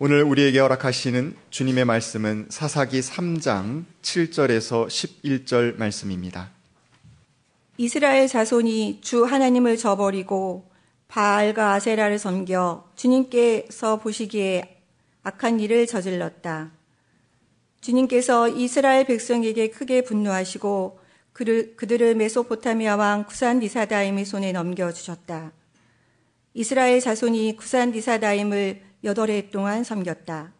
오늘 우리에게 허락하시는 주님의 말씀은 사사기 3장 7절에서 11절 말씀입니다. 이스라엘 자손이 주 하나님을 저버리고 바알과 아세라를 섬겨 주님께서 보시기에 악한 일을 저질렀다. 주님께서 이스라엘 백성에게 크게 분노하시고 그를, 그들을 메소포타미아 왕 구산 니사다임의 손에 넘겨주셨다. 이스라엘 자손이 구산 니사다임을 여덟 해 동안 섬겼다.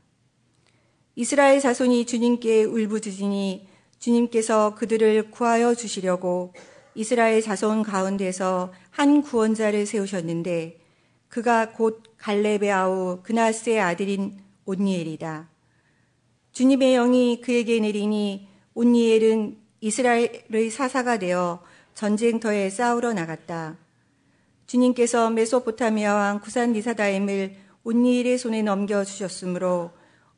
이스라엘 자손이 주님께 울부짖으니 주님께서 그들을 구하여 주시려고 이스라엘 자손 가운데서 한 구원자를 세우셨는데 그가 곧 갈렙의 아우 그나스의 아들인 온니엘이다. 주님의 영이 그에게 내리니 온니엘은 이스라엘의 사사가 되어 전쟁터에 싸우러 나갔다. 주님께서 메소포타미아 왕 구산 니사다임을 온니엘의 손에 넘겨 주셨으므로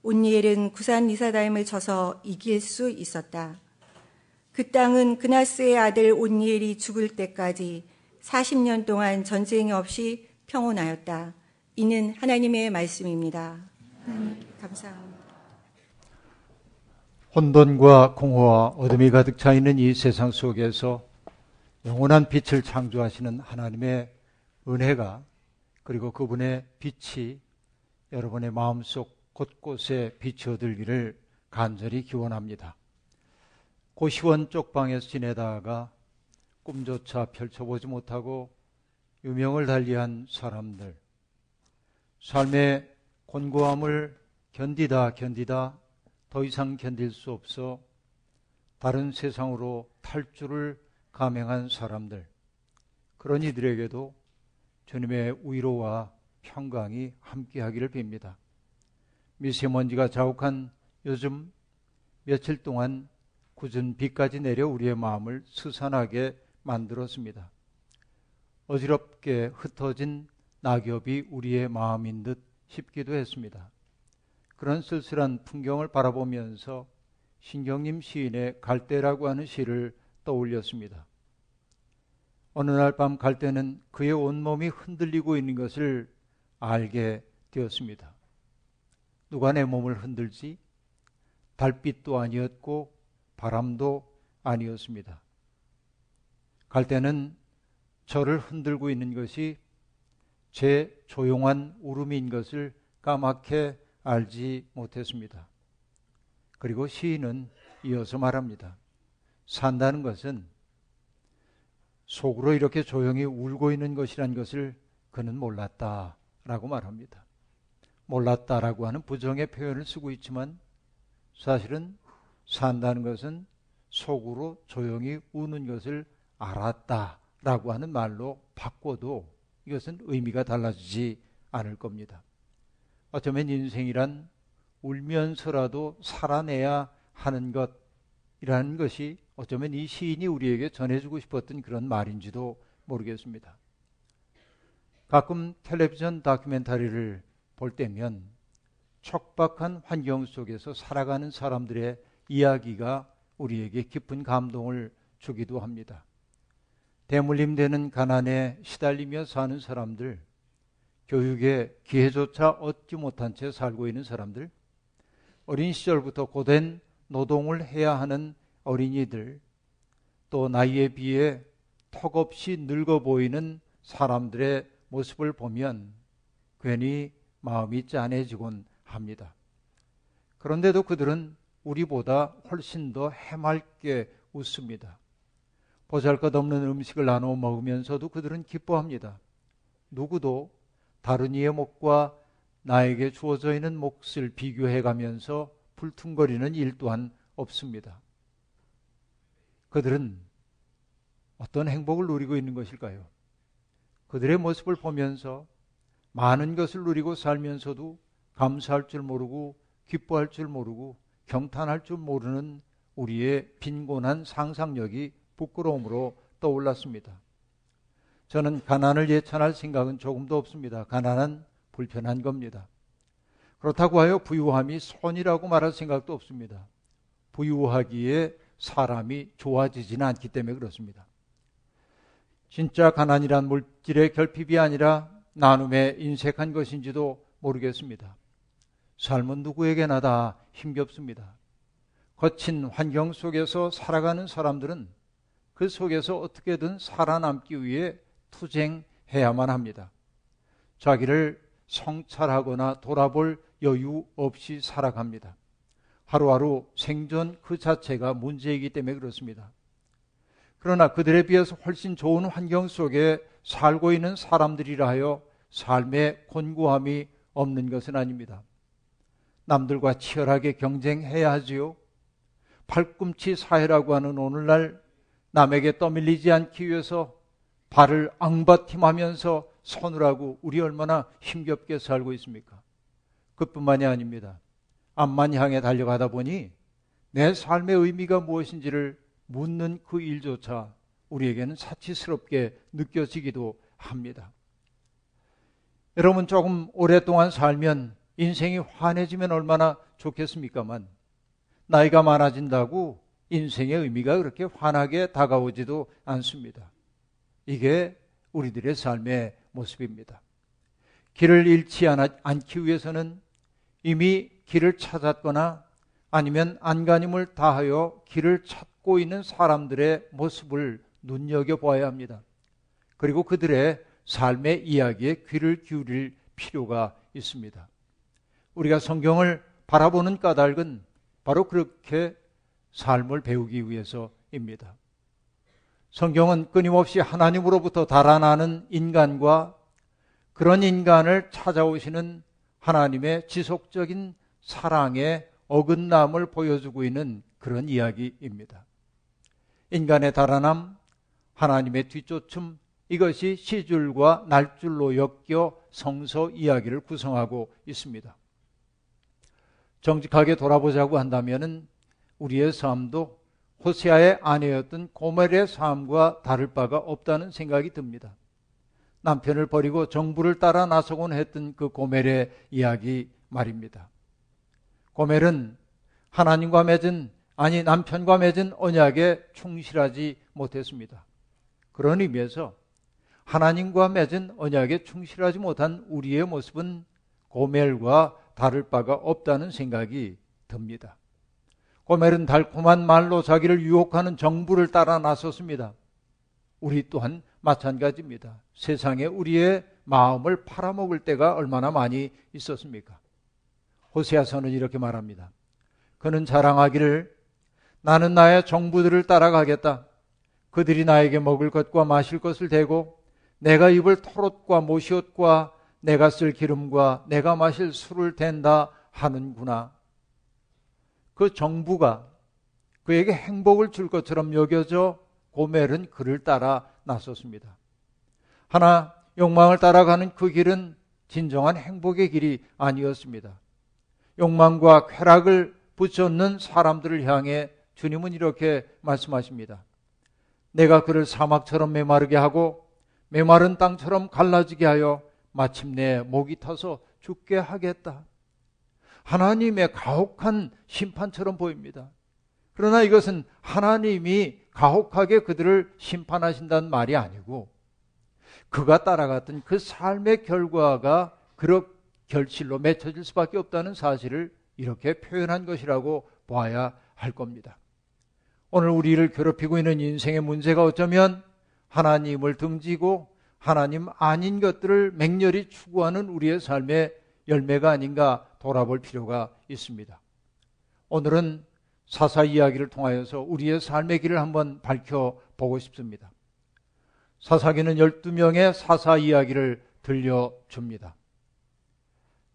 온니엘은 구산 니사다임을 쳐서 이길 수 있었다. 그 땅은 그나스의 아들 온니엘이 죽을 때까지 40년 동안 전쟁이 없이 평온하였다. 이는 하나님의 말씀입니다. 감사합니다. 혼돈과 공허와 어둠이 가득 차 있는 이 세상 속에서 영원한 빛을 창조하시는 하나님의 은혜가 그리고 그분의 빛이 여러분의 마음속 곳곳에 비춰들기를 간절히 기원합니다. 고시원 쪽방에서 지내다가 꿈조차 펼쳐보지 못하고 유명을 달리한 사람들, 삶의 곤고함을 견디다 견디다 더 이상 견딜 수 없어 다른 세상으로 탈주를 감행한 사람들, 그런 이들에게도 주님의 위로와 평강이 함께하기를 빕니다. 미세먼지가 자욱한 요즘 며칠 동안 굳은 비까지 내려 우리의 마음을 스산하게 만들었습니다. 어지럽게 흩어진 낙엽이 우리의 마음인 듯 싶기도 했습니다. 그런 쓸쓸한 풍경을 바라보면서 신경님 시인의 갈대라고 하는 시를 떠올렸습니다. 어느 날 밤 갈대는 그의 온몸이 흔들리고 있는 것을 알게 되었습니다. 누가 내 몸을 흔들지? 달빛도 아니었고 바람도 아니었습니다. 갈대는 저를 흔들고 있는 것이 제 조용한 울음인 것을 까맣게 알지 못했습니다. 그리고 시인은 이어서 말합니다. 산다는 것은 속으로 이렇게 조용히 울고 있는 것이란 것을 그는 몰랐다라고 말합니다. 몰랐다라고 하는 부정의 표현을 쓰고 있지만 사실은 산다는 것은 속으로 조용히 우는 것을 알았다라고 하는 말로 바꿔도 이것은 의미가 달라지지 않을 겁니다. 어쩌면 인생이란 울면서라도 살아내야 하는 것 이라는 것이 어쩌면 이 시인이 우리에게 전해주고 싶었던 그런 말인지도 모르겠습니다. 가끔 텔레비전 다큐멘터리를 볼 때면 척박한 환경 속에서 살아가는 사람들의 이야기가 우리에게 깊은 감동을 주기도 합니다. 대물림되는 가난에 시달리며 사는 사람들, 교육의 기회조차 얻지 못한 채 살고 있는 사람들, 어린 시절부터 고된 노동을 해야 하는 어린이들, 또 나이에 비해 턱없이 늙어 보이는 사람들의 모습을 보면 괜히 마음이 짠해지곤 합니다. 그런데도 그들은 우리보다 훨씬 더 해맑게 웃습니다. 보잘 것 없는 음식을 나누어 먹으면서도 그들은 기뻐합니다. 누구도 다른 이의 목과 나에게 주어져 있는 몫을 비교해 가면서 불퉁거리는 일 또한 없습니다. 그들은 어떤 행복을 누리고 있는 것일까요? 그들의 모습을 보면서 많은 것을 누리고 살면서도 감사할 줄 모르고 기뻐할 줄 모르고 경탄할 줄 모르는 우리의 빈곤한 상상력이 부끄러움으로 떠올랐습니다. 저는 가난을 예찬할 생각은 조금도 없습니다. 가난은 불편한 겁니다. 그렇다고 하여 부유함이 손이라고 말할 생각도 없습니다. 부유하기에 사람이 좋아지지는 않기 때문에 그렇습니다. 진짜 가난이란 물질의 결핍이 아니라 나눔에 인색한 것인지도 모르겠습니다. 삶은 누구에게나 다 힘겹습니다. 거친 환경 속에서 살아가는 사람들은 그 속에서 어떻게든 살아남기 위해 투쟁해야만 합니다. 자기를 성찰하거나 돌아볼 여유 없이 살아갑니다. 하루하루 생존 그 자체가 문제이기 때문에 그렇습니다. 그러나 그들에 비해서 훨씬 좋은 환경 속에 살고 있는 사람들이라 하여 삶의 곤고함이 없는 것은 아닙니다. 남들과 치열하게 경쟁해야 하지요. 팔꿈치 사회라고 하는 오늘날 남에게 떠밀리지 않기 위해서 발을 앙바팀하면서 서느라고 우리 얼마나 힘겹게 살고 있습니까? 그뿐만이 아닙니다. 앞만 향해 달려가다 보니 내 삶의 의미가 무엇인지를 묻는 그 일조차 우리에게는 사치스럽게 느껴지기도 합니다. 여러분 조금 오랫동안 살면 인생이 환해지면 얼마나 좋겠습니까만 나이가 많아진다고 인생의 의미가 그렇게 환하게 다가오지도 않습니다. 이게 우리들의 삶의 모습입니다. 길을 잃지 않기 위해서는 이미 길을 찾았거나 아니면 안간힘을 다하여 길을 찾고 있는 사람들의 모습을 눈여겨보아야 합니다. 그리고 그들의 삶의 이야기에 귀를 기울일 필요가 있습니다. 우리가 성경을 바라보는 까닭은 바로 그렇게 삶을 배우기 위해서입니다. 성경은 끊임없이 하나님으로부터 달아나는 인간과 그런 인간을 찾아오시는 하나님의 지속적인 사랑의 어긋남을 보여주고 있는 그런 이야기입니다. 인간의 달아남, 하나님의 뒤쫓음, 이것이 시줄과 날줄로 엮여 성서 이야기를 구성하고 있습니다. 정직하게 돌아보자고 한다면 우리의 삶도 호세아의 아내였던 고멜의 삶과 다를 바가 없다는 생각이 듭니다. 남편을 버리고 정부를 따라 나서곤 했던 그 고멜의 이야기 말입니다. 고멜은 하나님과 맺은 아니 남편과 맺은 언약에 충실하지 못했습니다. 그런 의미에서 하나님과 맺은 언약에 충실하지 못한 우리의 모습은 고멜과 다를 바가 없다는 생각이 듭니다. 고멜은 달콤한 말로 자기를 유혹하는 정부를 따라 나섰습니다. 우리 또한 마찬가지입니다. 세상에 우리의 마음을 팔아먹을 때가 얼마나 많이 있었습니까? 호세아서는 이렇게 말합니다. 그는 자랑하기를 나는 나의 정부들을 따라가겠다. 그들이 나에게 먹을 것과 마실 것을 대고 내가 입을 털옷과 모시옷과 내가 쓸 기름과 내가 마실 술을 댄다 하는구나. 그 정부가 그에게 행복을 줄 것처럼 여겨져 고멜은 그를 따라 나섰습니다. 하나 욕망을 따라가는 그 길은 진정한 행복의 길이 아니었습니다. 욕망과 쾌락을 붙여놓는 사람들을 향해 주님은 이렇게 말씀하십니다. 내가 그를 사막처럼 메마르게 하고 메마른 땅처럼 갈라지게 하여 마침내 목이 타서 죽게 하겠다. 하나님의 가혹한 심판처럼 보입니다. 그러나 이것은 하나님이 가혹하게 그들을 심판하신다는 말이 아니고 그가 따라갔던 그 삶의 결과가 그런 결실로 맺혀질 수밖에 없다는 사실을 이렇게 표현한 것이라고 봐야 할 겁니다. 오늘 우리를 괴롭히고 있는 인생의 문제가 어쩌면 하나님을 등지고 하나님 아닌 것들을 맹렬히 추구하는 우리의 삶의 열매가 아닌가 돌아볼 필요가 있습니다. 오늘은 사사 이야기를 통하여서 우리의 삶의 길을 한번 밝혀보고 싶습니다. 사사기는 12명의 사사 이야기를 들려줍니다.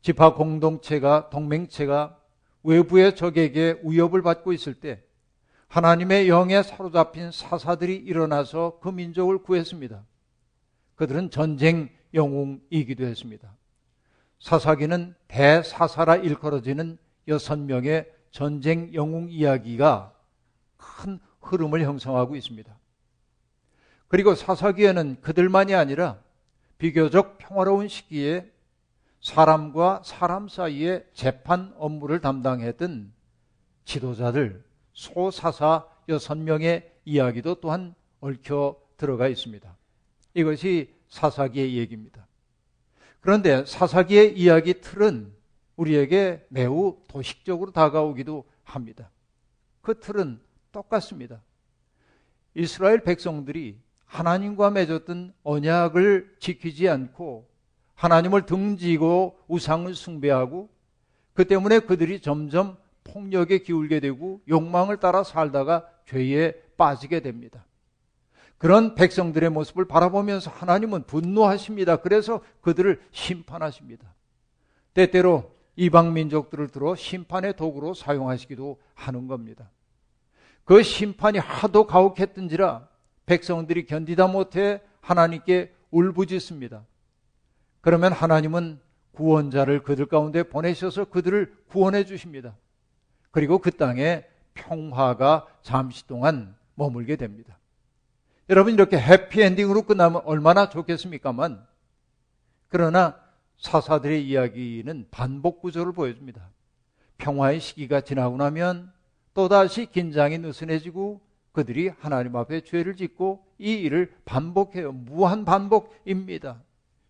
집합 공동체가, 동맹체가 외부의 적에게 위협을 받고 있을 때 하나님의 영에 사로잡힌 사사들이 일어나서 그 민족을 구했습니다. 그들은 전쟁 영웅이기도 했습니다. 사사기는 대사사라 일컬어지는 여섯 명의 전쟁 영웅 이야기가 큰 흐름을 형성하고 있습니다. 그리고 사사기에는 그들만이 아니라 비교적 평화로운 시기에 사람과 사람 사이에 재판 업무를 담당했던 지도자들 소사사 여섯 명의 이야기도 또한 얽혀 들어가 있습니다. 이것이 사사기의 얘기입니다. 그런데 사사기의 이야기 틀은 우리에게 매우 도식적으로 다가오기도 합니다. 그 틀은 똑같습니다. 이스라엘 백성들이 하나님과 맺었던 언약을 지키지 않고 하나님을 등지고 우상을 숭배하고 그 때문에 그들이 점점 폭력에 기울게 되고 욕망을 따라 살다가 죄에 빠지게 됩니다. 그런 백성들의 모습을 바라보면서 하나님은 분노하십니다. 그래서 그들을 심판하십니다. 때때로 이방 민족들을 들어 심판의 도구로 사용하시기도 하는 겁니다. 그 심판이 하도 가혹했던지라 백성들이 견디다 못해 하나님께 울부짖습니다. 그러면 하나님은 구원자를 그들 가운데 보내셔서 그들을 구원해 주십니다. 그리고 그 땅에 평화가 잠시 동안 머물게 됩니다. 여러분 이렇게 해피엔딩으로 끝나면 얼마나 좋겠습니까만 그러나 사사들의 이야기는 반복 구조를 보여줍니다. 평화의 시기가 지나고 나면 또다시 긴장이 느슨해지고 그들이 하나님 앞에 죄를 짓고 이 일을 반복해요. 무한 반복입니다.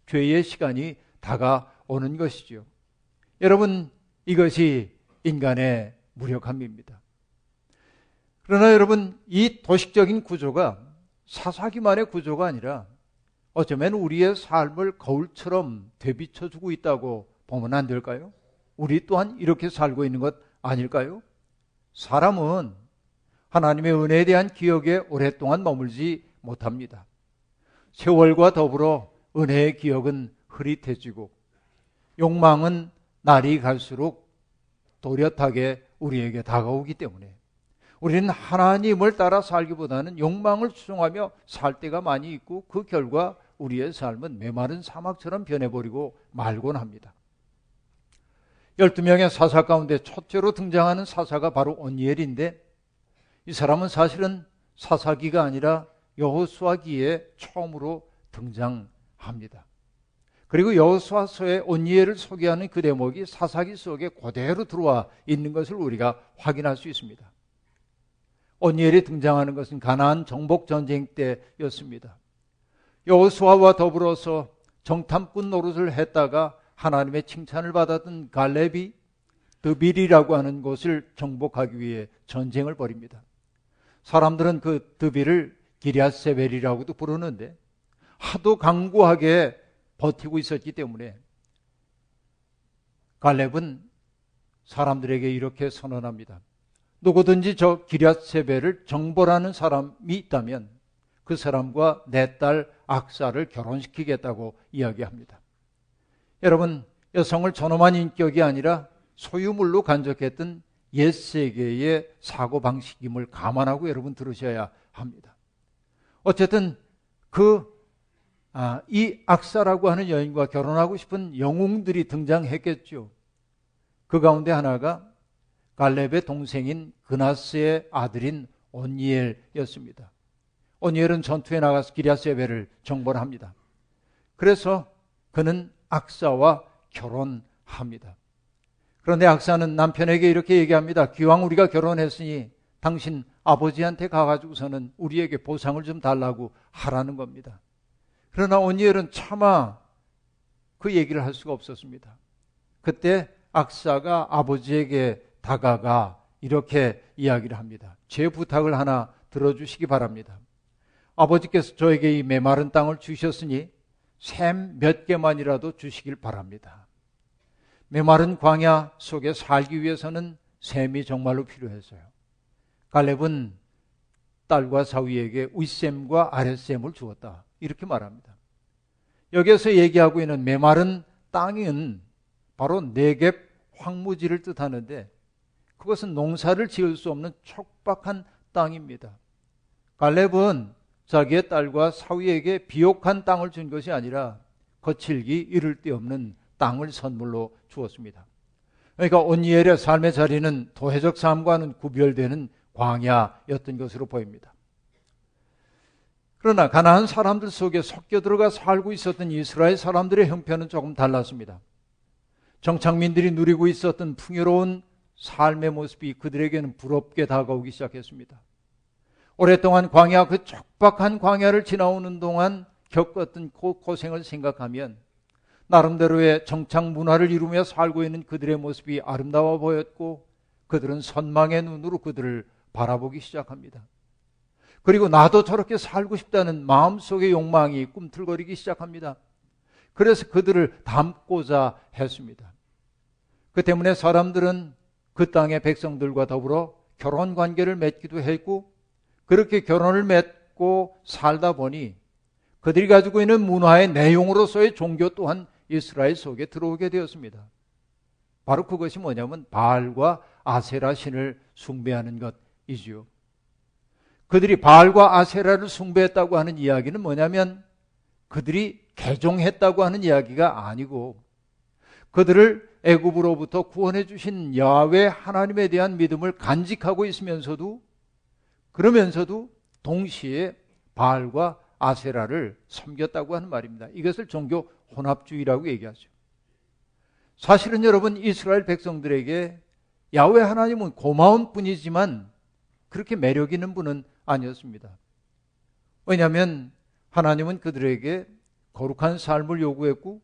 죄의 시간이 다가오는 것이죠. 여러분, 이것이 인간의 무력함입니다. 그러나 여러분, 이 도식적인 구조가 사사기만의 구조가 아니라 어쩌면 우리의 삶을 거울처럼 되비춰주고 있다고 보면 안 될까요? 우리 또한 이렇게 살고 있는 것 아닐까요? 사람은 하나님의 은혜에 대한 기억에 오랫동안 머물지 못합니다. 세월과 더불어 은혜의 기억은 흐릿해지고 욕망은 날이 갈수록 도렷하게 우리에게 다가오기 때문에 우리는 하나님을 따라 살기보다는 욕망을 추종하며 살 때가 많이 있고 그 결과 우리의 삶은 메마른 사막처럼 변해버리고 말곤 합니다. 12명의 사사 가운데 첫째로 등장하는 사사가 바로 온니엘인데 이 사람은 사실은 사사기가 아니라 여호수아기에 처음으로 등장합니다. 그리고 여호수아서의 온니엘을 소개하는 그 대목이 사사기 속에 그대로 들어와 있는 것을 우리가 확인할 수 있습니다. 온니엘이 등장하는 것은 가나안 정복 전쟁 때였습니다. 여호수아와 더불어서 정탐꾼 노릇을 했다가 하나님의 칭찬을 받았던 갈렙이 드빌이라고 하는 곳을 정복하기 위해 전쟁을 벌입니다. 사람들은 그 드빌을 기리아세벨이라고도 부르는데 하도 강구하게 버티고 있었기 때문에 갈렙은 사람들에게 이렇게 선언합니다. 누구든지 저 기리아세벨을 정벌하는 사람이 있다면 그 사람과 내 딸 악사를 결혼시키겠다고 이야기합니다. 여러분, 여성을 전엄한 인격이 아니라 소유물로 간접했던 옛 세계의 사고 방식임을 감안하고 여러분 들으셔야 합니다. 어쨌든 그, 아, 이 악사라고 하는 여인과 결혼하고 싶은 영웅들이 등장했겠죠. 그 가운데 하나가 갈렙의 동생인 그나스의 아들인 온니엘이었습니다. 오니엘은 전투에 나가서 기리아세베를 정벌합니다. 그래서 그는 악사와 결혼합니다. 그런데 악사는 남편에게 이렇게 얘기합니다. 기왕 우리가 결혼했으니 당신 아버지한테 가가지고서는 우리에게 보상을 좀 달라고 하라는 겁니다. 그러나 오니엘은 차마 그 얘기를 할 수가 없었습니다. 그때 악사가 아버지에게 다가가 이렇게 이야기를 합니다. 제 부탁을 하나 들어주시기 바랍니다. 아버지께서 저에게 이 메마른 땅을 주셨으니 샘 몇 개만이라도 주시길 바랍니다. 메마른 광야 속에 살기 위해서는 샘이 정말로 필요했어요. 갈렙은 딸과 사위에게 윗샘과 아랫샘을 주었다. 이렇게 말합니다. 여기에서 얘기하고 있는 메마른 땅은 바로 내갭 황무지를 뜻하는데 그것은 농사를 지을 수 없는 촉박한 땅입니다. 갈렙은 자기의 딸과 사위에게 비옥한 땅을 준 것이 아니라 거칠기 이를 데 없는 땅을 선물로 주었습니다. 그러니까 온니엘의 삶의 자리는 도회적 삶과는 구별되는 광야였던 것으로 보입니다. 그러나 가나안 사람들 속에 섞여 들어가 살고 있었던 이스라엘 사람들의 형편은 조금 달랐습니다. 정착민들이 누리고 있었던 풍요로운 삶의 모습이 그들에게는 부럽게 다가오기 시작했습니다. 오랫동안 광야 그 촉박한 광야를 지나오는 동안 겪었던 고생을 생각하면 나름대로의 정착 문화를 이루며 살고 있는 그들의 모습이 아름다워 보였고 그들은 선망의 눈으로 그들을 바라보기 시작합니다. 그리고 나도 저렇게 살고 싶다는 마음속의 욕망이 꿈틀거리기 시작합니다. 그래서 그들을 담고자 했습니다. 그 때문에 사람들은 그 땅의 백성들과 더불어 결혼 관계를 맺기도 했고 그렇게 결혼을 맺고 살다 보니 그들이 가지고 있는 문화의 내용으로서의 종교 또한 이스라엘 속에 들어오게 되었습니다. 바로 그것이 뭐냐면 바알과 아세라 신을 숭배하는 것이지요. 그들이 바알과 아세라를 숭배했다고 하는 이야기는 뭐냐면 그들이 개종했다고 하는 이야기가 아니고 그들을 애굽으로부터 구원해 주신 야훼 하나님에 대한 믿음을 간직하고 있으면서도 그러면서도 동시에 바알과 아세라를 섬겼다고 하는 말입니다. 이것을 종교 혼합주의라고 얘기하죠. 사실은 여러분 이스라엘 백성들에게 야훼 하나님은 고마운 분이지만 그렇게 매력 있는 분은 아니었습니다. 왜냐하면 하나님은 그들에게 거룩한 삶을 요구했고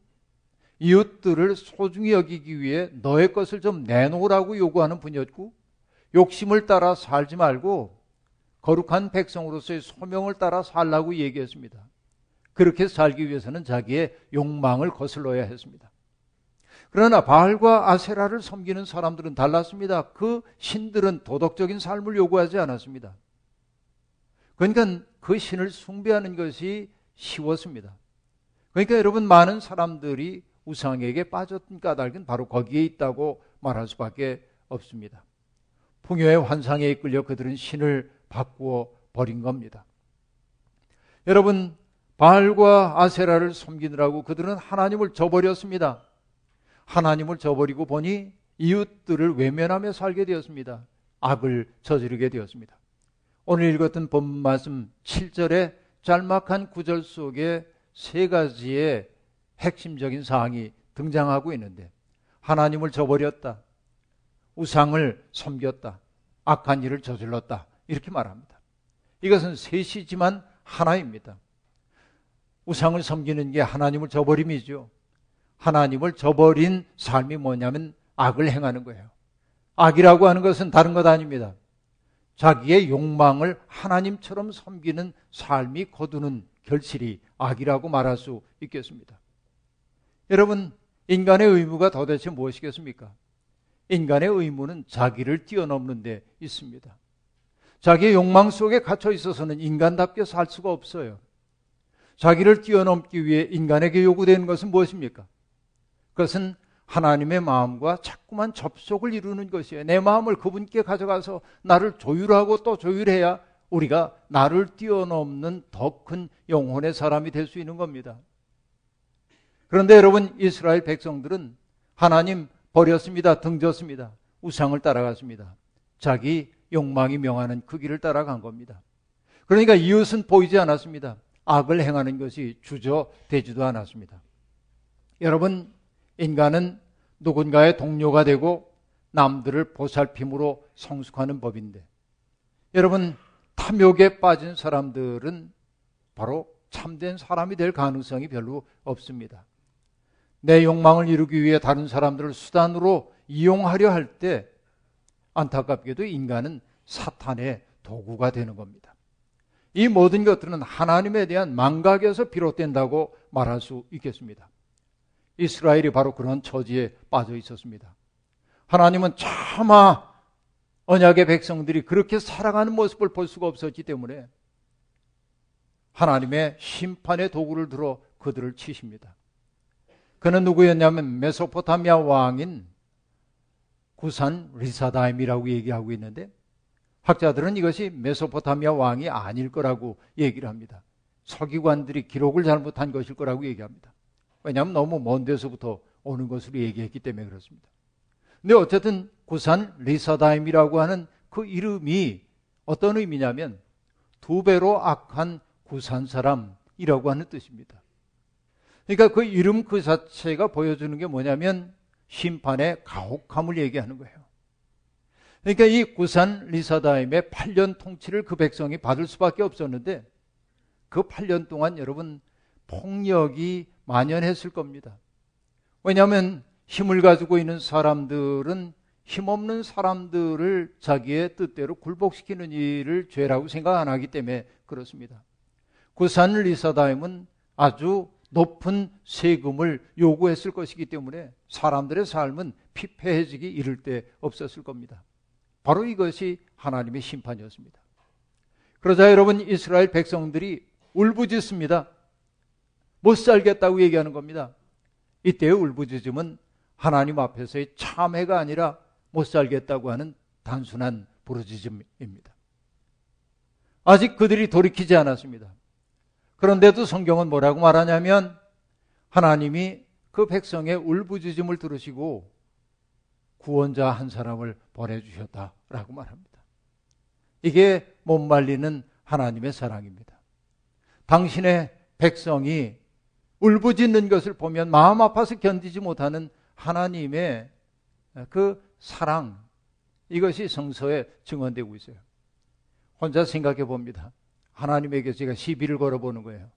이웃들을 소중히 여기기 위해 너의 것을 좀 내놓으라고 요구하는 분이었고 욕심을 따라 살지 말고 거룩한 백성으로서의 소명을 따라 살라고 얘기했습니다. 그렇게 살기 위해서는 자기의 욕망을 거슬러야 했습니다. 그러나 바알과 아세라를 섬기는 사람들은 달랐습니다. 그 신들은 도덕적인 삶을 요구하지 않았습니다. 그러니까 그 신을 숭배하는 것이 쉬웠습니다. 그러니까 여러분 많은 사람들이 우상에게 빠졌던 까닭은 바로 거기에 있다고 말할 수밖에 없습니다. 풍요의 환상에 이끌려 그들은 신을 바꾸어 버린 겁니다. 여러분 바알과 아세라를 섬기느라고 그들은 하나님을 저버렸습니다. 하나님을 저버리고 보니 이웃들을 외면하며 살게 되었습니다. 악을 저지르게 되었습니다. 오늘 읽었던 본 말씀 7절의 짤막한 구절 속에 세 가지의 핵심적인 사항이 등장하고 있는데 하나님을 저버렸다. 우상을 섬겼다. 악한 일을 저질렀다. 이렇게 말합니다. 이것은 셋이지만 하나입니다. 우상을 섬기는 게 하나님을 저버림이죠. 하나님을 저버린 삶이 뭐냐면 악을 행하는 거예요. 악이라고 하는 것은 다른 것 아닙니다. 자기의 욕망을 하나님처럼 섬기는 삶이 거두는 결실이 악이라고 말할 수 있겠습니다. 여러분, 인간의 의무가 도대체 무엇이겠습니까? 인간의 의무는 자기를 뛰어넘는 데 있습니다. 자기의 욕망 속에 갇혀 있어서는 인간답게 살 수가 없어요. 자기를 뛰어넘기 위해 인간에게 요구되는 것은 무엇입니까? 그것은 하나님의 마음과 자꾸만 접속을 이루는 것이에요. 내 마음을 그분께 가져가서 나를 조율하고 또 조율해야 우리가 나를 뛰어넘는 더 큰 영혼의 사람이 될 수 있는 겁니다. 그런데 여러분 이스라엘 백성들은 하나님 버렸습니다. 등졌습니다. 우상을 따라갔습니다. 자기 욕망이 명하는 그 길을 따라간 겁니다. 그러니까 이웃은 보이지 않았습니다. 악을 행하는 것이 주저되지도 않았습니다. 여러분, 인간은 누군가의 동료가 되고 남들을 보살핌으로 성숙하는 법인데, 여러분, 탐욕에 빠진 사람들은 바로 참된 사람이 될 가능성이 별로 없습니다. 내 욕망을 이루기 위해 다른 사람들을 수단으로 이용하려 할 때 안타깝게도 인간은 사탄의 도구가 되는 겁니다. 이 모든 것들은 하나님에 대한 망각에서 비롯된다고 말할 수 있겠습니다. 이스라엘이 바로 그런 처지에 빠져 있었습니다. 하나님은 차마 언약의 백성들이 그렇게 살아가는 모습을 볼 수가 없었기 때문에 하나님의 심판의 도구를 들어 그들을 치십니다. 그는 누구였냐면 메소포타미아 왕인 구산 리사다임이라고 얘기하고 있는데 학자들은 이것이 메소포타미아 왕이 아닐 거라고 얘기를 합니다. 서기관들이 기록을 잘못한 것일 거라고 얘기합니다. 왜냐하면 너무 먼 데서부터 오는 것으로 얘기했기 때문에 그렇습니다. 근데 어쨌든 구산 리사다임이라고 하는 그 이름이 어떤 의미냐면 두 배로 악한 구산 사람이라고 하는 뜻입니다. 그러니까 그 이름 그 자체가 보여주는 게 뭐냐면 심판의 가혹함을 얘기하는 거예요. 그러니까 이 구산 리사다임의 8년 통치를 그 백성이 받을 수밖에 없었는데 그 8년 동안 여러분 폭력이 만연했을 겁니다. 왜냐하면 힘을 가지고 있는 사람들은 힘없는 사람들을 자기의 뜻대로 굴복시키는 일을 죄라고 생각 안 하기 때문에 그렇습니다. 구산 리사다임은 아주 높은 세금을 요구했을 것이기 때문에 사람들의 삶은 피폐해지기 이를 데 없었을 겁니다. 바로 이것이 하나님의 심판이었습니다. 그러자 여러분 이스라엘 백성들이 울부짖습니다. 못 살겠다고 얘기하는 겁니다. 이때의 울부짖음은 하나님 앞에서의 참회가 아니라 못 살겠다고 하는 단순한 부르짖음입니다. 아직 그들이 돌이키지 않았습니다. 그런데도 성경은 뭐라고 말하냐면 하나님이 그 백성의 울부짖음을 들으시고 구원자 한 사람을 보내주셨다라고 말합니다. 이게 못 말리는 하나님의 사랑입니다. 당신의 백성이 울부짖는 것을 보면 마음 아파서 견디지 못하는 하나님의 그 사랑, 이것이 성서에 증언되고 있어요. 혼자 생각해 봅니다. 하나님에게 제가 시비를 걸어보는 거예요.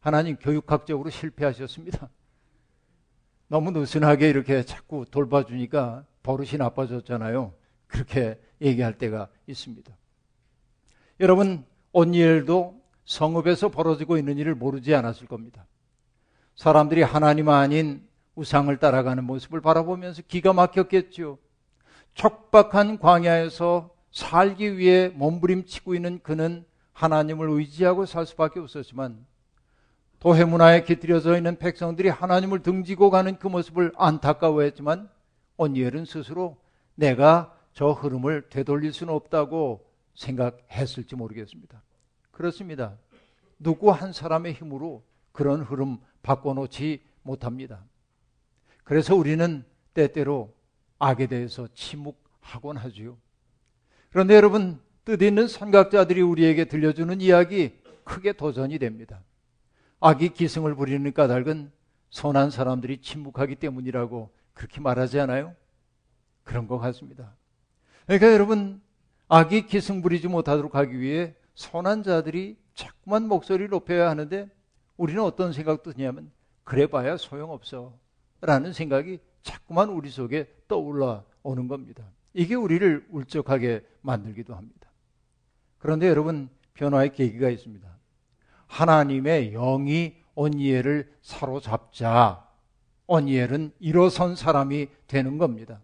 하나님 교육학적으로 실패하셨습니다. 너무 느슨하게 이렇게 자꾸 돌봐주니까 버릇이 나빠졌잖아요. 그렇게 얘기할 때가 있습니다. 여러분, 온니엘도 성읍에서 벌어지고 있는 일을 모르지 않았을 겁니다. 사람들이 하나님 아닌 우상을 따라가는 모습을 바라보면서 기가 막혔겠죠. 척박한 광야에서 살기 위해 몸부림치고 있는 그는 하나님을 의지하고 살 수밖에 없었지만 도해 문화에 깃들여져 있는 백성들이 하나님을 등지고 가는 그 모습을 안타까워했지만 온니엘은 스스로 내가 저 흐름을 되돌릴 수는 없다고 생각했을지 모르겠습니다. 그렇습니다. 누구 한 사람의 힘으로 그런 흐름 바꿔놓지 못합니다. 그래서 우리는 때때로 악에 대해서 침묵하곤 하지요. 그런데 여러분, 뜻 있는 선각자들이 우리에게 들려주는 이야기 크게 도전이 됩니다. 악이 기승을 부리는 까닭은 선한 사람들이 침묵하기 때문이라고 그렇게 말하지 않아요? 그런 것 같습니다. 그러니까 여러분, 악이 기승 부리지 못하도록 하기 위해 선한 자들이 자꾸만 목소리를 높여야 하는데 우리는 어떤 생각 드냐면 그래 봐야 소용없어. 라는 생각이 자꾸만 우리 속에 떠올라 오는 겁니다. 이게 우리를 울적하게 만들기도 합니다. 그런데 여러분, 변화의 계기가 있습니다. 하나님의 영이 언니엘을 사로잡자 언니엘은 일어선 사람이 되는 겁니다.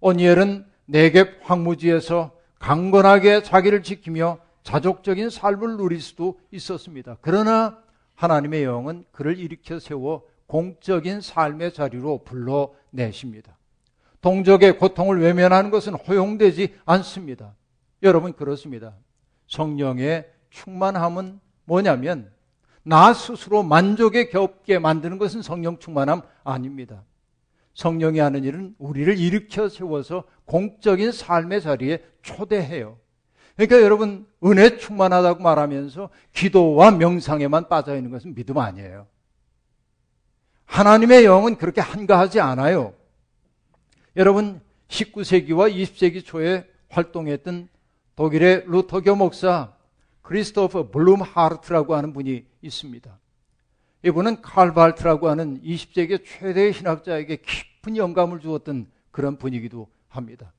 언니엘은 내갭 황무지에서 강건하게 자기를 지키며 자족적인 삶을 누릴 수도 있었습니다. 그러나 하나님의 영은 그를 일으켜 세워 공적인 삶의 자리로 불러내십니다. 동족의 고통을 외면하는 것은 허용되지 않습니다. 여러분 그렇습니다. 성령의 충만함은 뭐냐면 나 스스로 만족에 겹게 만드는 것은 성령 충만함 아닙니다. 성령이 하는 일은 우리를 일으켜 세워서 공적인 삶의 자리에 초대해요. 그러니까 여러분 은혜 충만하다고 말하면서 기도와 명상에만 빠져 있는 것은 믿음 아니에요. 하나님의 영은 그렇게 한가하지 않아요. 여러분 19세기와 20세기 초에 활동했던 독일의 루터교 목사 크리스토퍼 블룸하르트라고 하는 분이 있습니다. 이분은 칼발트라고 하는 20세기 최대의 신학자에게 깊은 영감을 주었던 그런 분이기도 합니다.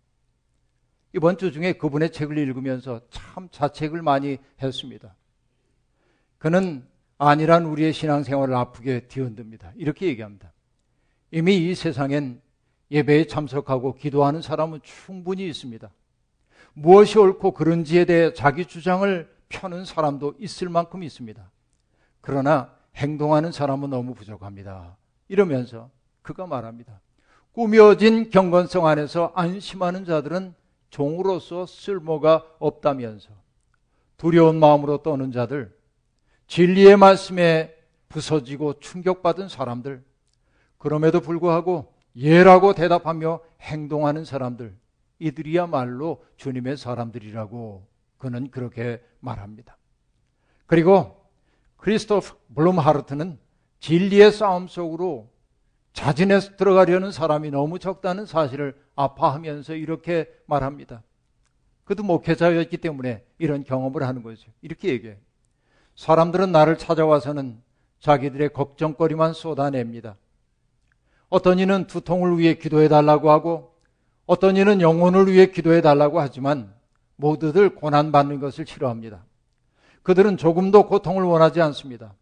이번 주 중에 그분의 책을 읽으면서 참 자책을 많이 했습니다. 그는 아니란 우리의 신앙생활을 아프게 뒤흔듭니다. 이렇게 얘기합니다. 이미 이 세상엔 예배에 참석하고 기도하는 사람은 충분히 있습니다. 무엇이 옳고 그른지에 대해 자기 주장을 펴는 사람도 있을 만큼 있습니다. 그러나 행동하는 사람은 너무 부족합니다. 이러면서 그가 말합니다. 꾸며진 경건성 안에서 안심하는 자들은 종으로서 쓸모가 없다면서 두려운 마음으로 떠는 자들, 진리의 말씀에 부서지고 충격받은 사람들, 그럼에도 불구하고 예라고 대답하며 행동하는 사람들, 이들이야말로 주님의 사람들이라고 그는 그렇게 말합니다. 그리고 크리스토프 블룸하르트는 진리의 싸움 속으로 자진해서 들어가려는 사람이 너무 적다는 사실을 아파하면서 이렇게 말합니다. 그도 목회자였기 때문에 이런 경험을 하는 거죠. 이렇게 얘기해요. 사람들은 나를 찾아와서는 자기들의 걱정거리만 쏟아냅니다. 어떤 이는 두통을 위해 기도해 달라고 하고 어떤 이는 영혼을 위해 기도해 달라고 하지만 모두들 고난받는 것을 싫어합니다. 그들은 조금도 고통을 원하지 않습니다.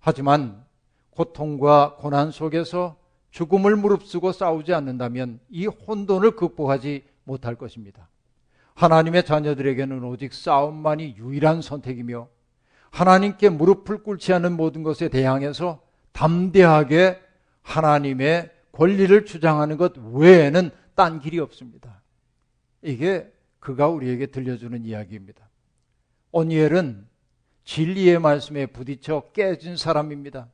하지만 고통과 고난 속에서 죽음을 무릅쓰고 싸우지 않는다면 이 혼돈을 극복하지 못할 것입니다. 하나님의 자녀들에게는 오직 싸움만이 유일한 선택이며 하나님께 무릎을 꿇지 않는 모든 것에 대항해서 담대하게 하나님의 권리를 주장하는 것 외에는 딴 길이 없습니다. 이게 그가 우리에게 들려주는 이야기입니다. 오니엘은 진리의 말씀에 부딪혀 깨진 사람입니다.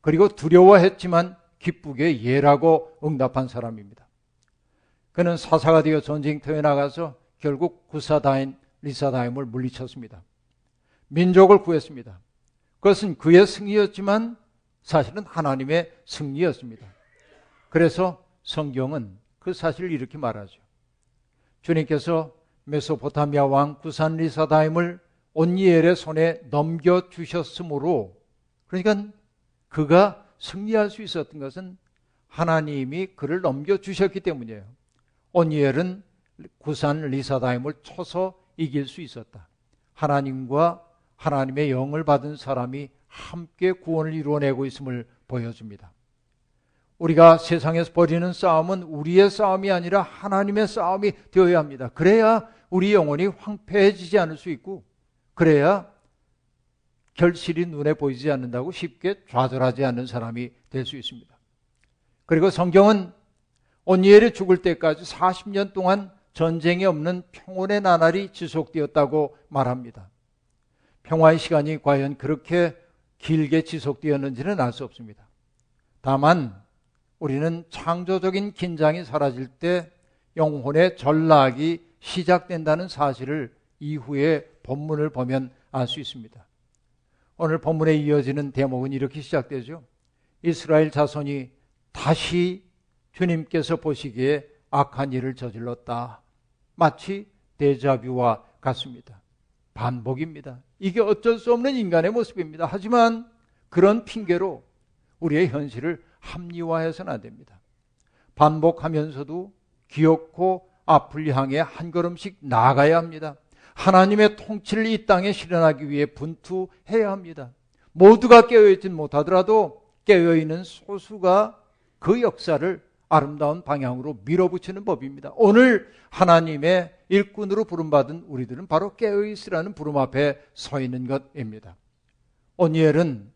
그리고 두려워했지만 기쁘게 예라고 응답한 사람입니다. 그는 사사가 되어 전쟁터에 나가서 결국 구사다인 리사다임을 물리쳤습니다. 민족을 구했습니다. 그것은 그의 승리였지만 사실은 하나님의 승리였습니다. 그래서 성경은 그 사실을 이렇게 말하죠. 주님께서 메소포타미아 왕 구산 리사다임을 온니엘의 손에 넘겨 주셨으므로 그러니까 그가 승리할 수 있었던 것은 하나님이 그를 넘겨 주셨기 때문이에요. 온니엘은 구산 리사다임을 쳐서 이길 수 있었다. 하나님과 하나님의 영을 받은 사람이 함께 구원을 이루어내고 있음을 보여줍니다. 우리가 세상에서 벌이는 싸움은 우리의 싸움이 아니라 하나님의 싸움이 되어야 합니다. 그래야 우리 영혼이 황폐해지지 않을 수 있고, 그래야 결실이 눈에 보이지 않는다고 쉽게 좌절하지 않는 사람이 될 수 있습니다. 그리고 성경은 온니엘이 죽을 때까지 40년 동안 전쟁이 없는 평온의 나날이 지속되었다고 말합니다. 평화의 시간이 과연 그렇게 길게 지속되었는지는 알 수 없습니다. 다만 우리는 창조적인 긴장이 사라질 때 영혼의 전락이 시작된다는 사실을 이후에 본문을 보면 알 수 있습니다. 오늘 본문에 이어지는 대목은 이렇게 시작되죠. 이스라엘 자손이 다시 주님께서 보시기에 악한 일을 저질렀다. 마치 데자뷰와 같습니다. 반복입니다. 이게 어쩔 수 없는 인간의 모습입니다. 하지만 그런 핑계로 우리의 현실을 합리화해서는 안 됩니다. 반복하면서도 기억고 앞을 향해 한 걸음씩 나아가야 합니다. 하나님의 통치를 이 땅에 실현하기 위해 분투해야 합니다. 모두가 깨어있지 못하더라도 깨어있는 소수가 그 역사를 아름다운 방향으로 밀어붙이는 법입니다. 오늘 하나님의 일꾼으로 부름받은 우리들은 바로 깨어있으라는 부름 앞에 서 있는 것입니다. 오니엘은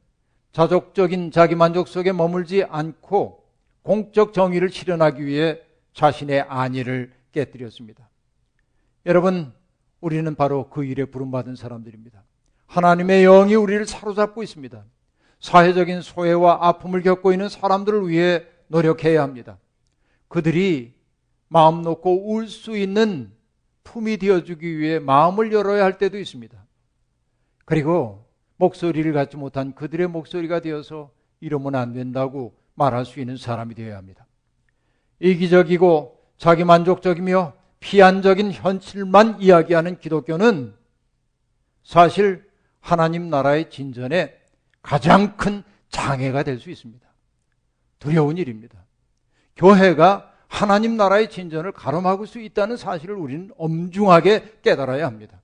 자족적인 자기 만족 속에 머물지 않고 공적 정의를 실현하기 위해 자신의 안위를 깨뜨렸습니다. 여러분, 우리는 바로 그 일에 부름받은 사람들입니다. 하나님의 영이 우리를 사로잡고 있습니다. 사회적인 소외와 아픔을 겪고 있는 사람들을 위해 노력해야 합니다. 그들이 마음 놓고 울 수 있는 품이 되어주기 위해 마음을 열어야 할 때도 있습니다. 그리고 목소리를 갖지 못한 그들의 목소리가 되어서 이러면 안 된다고 말할 수 있는 사람이 되어야 합니다. 이기적이고 자기 만족적이며 피안적인 현실만 이야기하는 기독교는 사실 하나님 나라의 진전에 가장 큰 장애가 될 수 있습니다. 두려운 일입니다. 교회가 하나님 나라의 진전을 가로막을 수 있다는 사실을 우리는 엄중하게 깨달아야 합니다.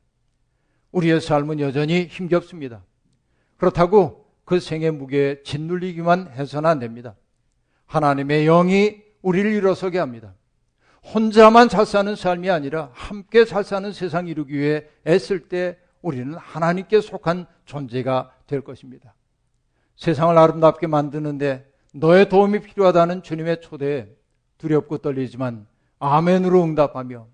우리의 삶은 여전히 힘겹습니다. 그렇다고 그 생의 무게에 짓눌리기만 해서는 안 됩니다. 하나님의 영이 우리를 일어서게 합니다. 혼자만 잘 사는 삶이 아니라 함께 잘 사는 세상 이루기 위해 애쓸 때 우리는 하나님께 속한 존재가 될 것입니다. 세상을 아름답게 만드는데 너의 도움이 필요하다는 주님의 초대에 두렵고 떨리지만 아멘으로 응답하며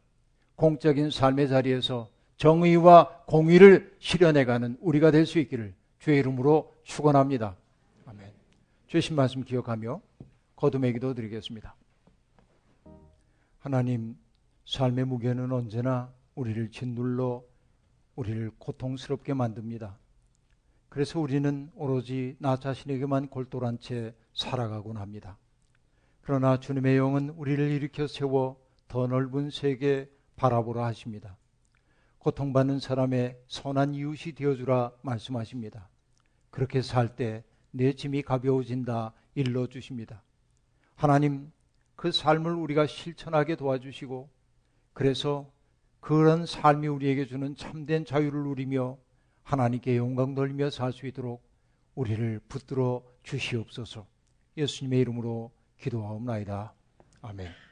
공적인 삶의 자리에서 정의와 공의를 실현해가는 우리가 될 수 있기를 주의 이름으로 축원합니다. 아멘. 주신 말씀 기억하며 거듭의 기도 드리겠습니다. 하나님, 삶의 무게는 언제나 우리를 짓눌러 우리를 고통스럽게 만듭니다. 그래서 우리는 오로지 나 자신에게만 골똘한 채 살아가곤 합니다. 그러나 주님의 영은 우리를 일으켜 세워 더 넓은 세계 바라보라 하십니다. 고통받는 사람의 선한 이웃이 되어주라 말씀하십니다. 그렇게 살 때 내 짐이 가벼워진다 일러 주십니다. 하나님 그 삶을 우리가 실천하게 도와주시고 그래서 그런 삶이 우리에게 주는 참된 자유를 누리며 하나님께 영광 돌리며 살 수 있도록 우리를 붙들어 주시옵소서. 예수님의 이름으로 기도하옵나이다. 아멘.